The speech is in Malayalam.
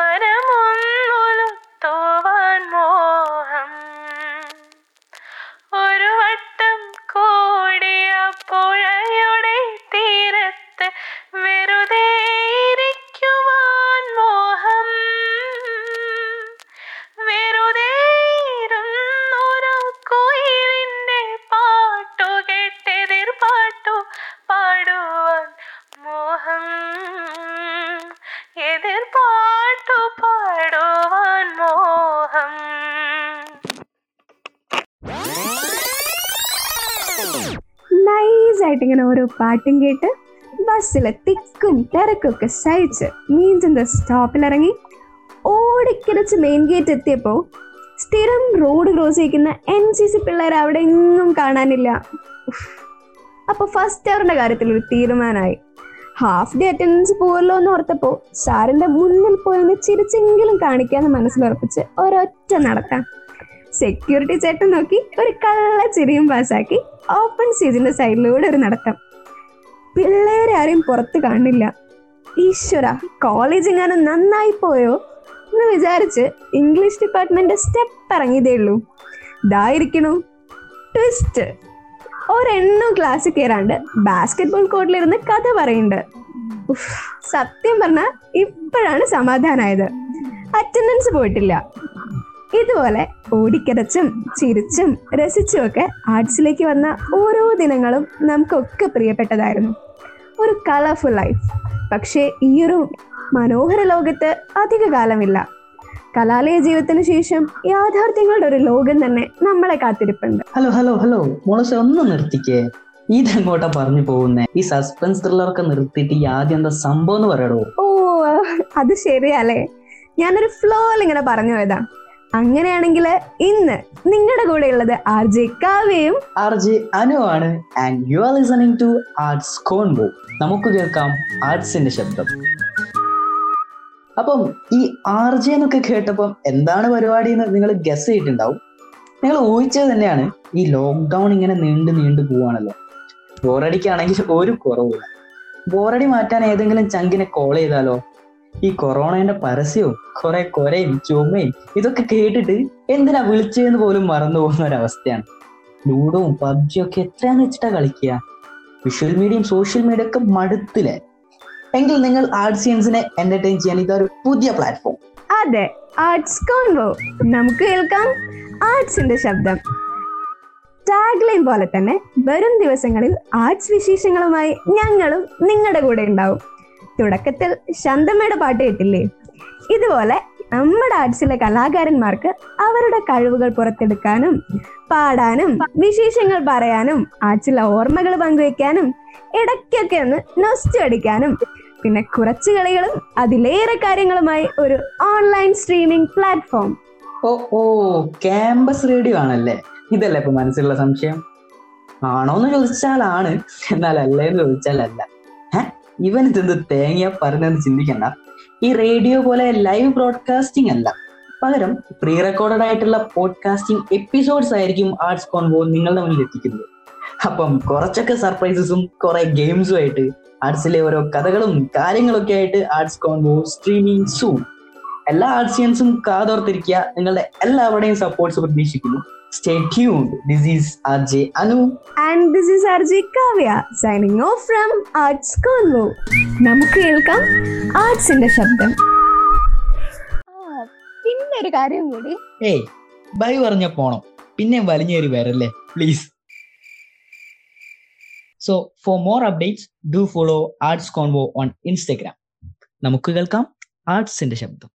mine. നൈസായിട്ട് ഇങ്ങനെ ഓരോ പാട്ടും കേട്ട് ബസ്സിലെ തിക്കും തിരക്കും ഒക്കെ സഹിച്ച് മീൻസിന്റെ സ്റ്റോപ്പിലിറങ്ങി ഓടിക്കിടച്ച് മെയിൻ ഗേറ്റ് എത്തിയപ്പോൾ സ്ഥിരം റോഡ് ക്രോസ് ചെയ്യിക്കുന്ന എൻ സി സി പിള്ളേർ അവിടെ എങ്ങും കാണാനില്ല. അപ്പോൾ അപ്പൊ ഫസ്റ്റ് അവറിന്റെ കാര്യത്തിൽ ഒരു തീരുമാനമായി. ഹാഫ് ഡേ അറ്റൻഡൻസ് പോവല്ലോ എന്ന് ഓർത്തപ്പോൾ സാറിന്റെ മുന്നിൽ പോയി ചിരിച്ചെങ്കിലും കാണിക്കാന്ന് മനസ്സിലുറപ്പിച്ച് ഒരൊറ്റ നടത്താം. സെക്യൂരിറ്റി ചേട്ടൻ നോക്കി ഒരു കള്ള ചിരിയും പാസ്സാക്കി ഓപ്പൺ സ്റ്റേജിന്റെ സൈഡിലൂടെ ഒരു നടത്തം. പിള്ളേരെ ആരെയും പുറത്ത് കാണില്ല. ഈശ്വര കോളേജ് എങ്ങനെ നന്നായി പോയോ? എന്ന് വിചാരിച്ച് ഇംഗ്ലീഷ് ഡിപ്പാർട്ട്മെന്റ് സ്റ്റെപ്പ് ഇറങ്ങിയതേ ഉള്ളൂ. ഇതായിരിക്കണു. ട്വിസ്റ്റ് ഒരെണ്ണം ക്ലാസ് കയറാണ്ട് ബാസ്കറ്റ് ബോൾ കോർട്ടിലിരുന്ന് കഥ പറയുന്നുണ്ട് സത്യം പറഞ്ഞാൽ ഇപ്പോഴാണ് സമാധാനമായത് അറ്റൻഡൻസ് പോയിട്ടില്ല. ഇതുപോലെ ഓടിക്കിടച്ചും ചിരിച്ചും രസിച്ചുമൊക്കെ ആർട്സിലേക്ക് വന്ന ഓരോ ദിനങ്ങളും നമുക്കൊക്കെ പ്രിയപ്പെട്ടതായിരുന്നു. ഒരു കളർഫുൾ ലൈഫ്. പക്ഷേ ഈ ഒരു മനോഹര ലോകത്ത് അധിക കാലമില്ല. കലാലയ ജീവിതത്തിന് ശേഷം യാഥാർത്ഥ്യങ്ങളുടെ ഒരു ലോകം തന്നെ നമ്മളെ കാത്തിരിപ്പുണ്ട്. Hello hello hello. മോളസ് ഒന്ന് നിർത്തിക്കേ. ഇതെങ്ങോട്ടാ പറഞ്ഞു പോകുന്നേ? ഈ സസ്പെൻസ് ത്രില്ലറൊക്കെ നിർത്തിയിട്ട് ഈ ആദ്യം എന്താ സംഭവം എന്ന് പറയടോ. ഓ അത് ശരിയല്ലേ. ഞാനൊരു ഫ്ലോയിൽ ഇങ്ങനെ പറഞ്ഞു പോയതാ. അങ്ങനെയാണെങ്കിൽ ഇന്ന് നിങ്ങളുടെ കൂടെ ഉള്ളത് ആർ ജെ കാവ്യയും ആർ ജെ അനു ആണ്. And you are listening to arts convo നമുക്ക് കേൾക്കാം ആർട്സിന്റെ ശബ്ദം. അപ്പം ഈ ആർ ജെ എന്നൊക്കെ കേട്ടപ്പം എന്താണ് പരിപാടി എന്ന് നിങ്ങൾ ഗസ് ചെയ്തിട്ടുണ്ടാവും. നിങ്ങൾ ഊഹിച്ചത് തന്നെയാണ് ഈ ലോക്ക്ഡൗൺ ഇങ്ങനെ നീണ്ടു നീണ്ടു പോവാണല്ലോ. ബോറടിക്കാണെങ്കിൽ ഒരു കുറവില്ല ബോറടി മാറ്റാൻ ഏതെങ്കിലും ചങ്കിനെ കോൾ ചെയ്താലോ? ഈ കൊറോണയുടെ പരസ്യവും കുറെ കൊരയും ചുമയും ഇതൊക്കെ കേട്ടിട്ട് എന്തിനാ വിളിച്ചതെന്ന് പോലും മറന്നു പോകുന്ന ഒരവസ്ഥയാണ് ലൂഡോവും പബ്ജിയും ഒക്കെ എത്രയാന്ന് വെച്ചിട്ടാ കളിക്കുക? വിഷ്വൽ മീഡിയയും സോഷ്യൽ മീഡിയ ഒക്കെ മടുത്തില്ലേ? എങ്കിൽ നിങ്ങൾ ആർട്സിയൻസിനെ എന്റർടൈൻ ചെയ്യാൻ ഇതൊരു പുതിയ പ്ലാറ്റ്ഫോം അതെ ആർട്സ് കോൺവോ നമുക്ക് കേൾക്കാം ആർട്സിന്റെ ശബ്ദം. ടാഗ്ലൈൻ പോലെ തന്നെ വരും ദിവസങ്ങളിൽ ആർട്സ് വിശേഷങ്ങളുമായി ഞങ്ങളും നിങ്ങളുടെ കൂടെ ഉണ്ടാവും. തുടക്കത്തിൽ ശാന്തമ്മയുടെ പാട്ട് കേട്ടില്ലേ? ഇതുപോലെ നമ്മുടെ ആർട്സിലെ കലാകാരന്മാർക്ക് അവരുടെ കഴിവുകൾ പുറത്തെടുക്കാനും പാടാനും വിശേഷങ്ങൾ പറയാനും ആർട്സിലെ ഓർമ്മകൾ പങ്കുവെക്കാനും ഇടയ്ക്കൊക്കെ ഒന്ന് നൊസ്റ്റു അടിക്കാനും പിന്നെ കുറച്ച് കളികളും അതിലേറെ കാര്യങ്ങളുമായി ഒരു ഓൺലൈൻ സ്ട്രീമിംഗ് പ്ലാറ്റ്ഫോം ഓ ഓ ക്യാമ്പസ് റേഡിയോ ആണല്ലേ? ഇതല്ലേ ഇപ്പൊ മനസ്സിലുള്ള സംശയം? ആണോന്ന് ചോദിച്ചാലാണ് എന്നാൽ അല്ലേന്ന് ചോദിച്ചാലല്ല. ചോദിച്ചാൽ അല്ല ഏ? ഇവൻ ഇതെന്ത് തേങ്ങ പറഞ്ഞെന്ന് ചിന്തിക്കണ്ട. ഈ റേഡിയോ പോലെ ലൈവ് ബ്രോഡ്കാസ്റ്റിംഗ് അല്ല. പകരം പ്രീ റെക്കോർഡഡ് ആയിട്ടുള്ള പോഡ്കാസ്റ്റിംഗ് എപ്പിസോഡ്സ് ആയിരിക്കും ആർട്സ് കോൺവോ നിങ്ങളുടെ മുന്നിൽ എത്തിക്കുന്നത്. അപ്പം കുറച്ചൊക്കെ സർപ്രൈസസും കുറെ ഗെയിംസും ആയിട്ട് ആർട്സിലെ ഓരോ കഥകളും കാര്യങ്ങളൊക്കെ ആയിട്ട് ആർട്സ് കോൺവോ സ്ട്രീമിംഗ് സൂം എല്ലാ ആർട്സിയൻസും കാതോർത്തിരിക്കുക. നിങ്ങളുടെ എല്ലാവരുടെയും സപ്പോർട്ട്സ് പ്രതീക്ഷിക്കുന്നു. This is R J Anu and this is R J Kavya signing off from arts convo നമുക്ക് കേൾക്കാം ആർട്സിന്റെ ശബ്ദം. പിന്നെ ഒരു കാര്യം കൂടി. ഏയ് ബൈ പറഞ്ഞ പോണം. പിന്നെ വലിഞ്ഞൊരു വരല്ലേ please so for more updates do follow arts convo on Instagram നമുക്ക് കേൾക്കാം ആർട്സിന്റെ ശബ്ദം.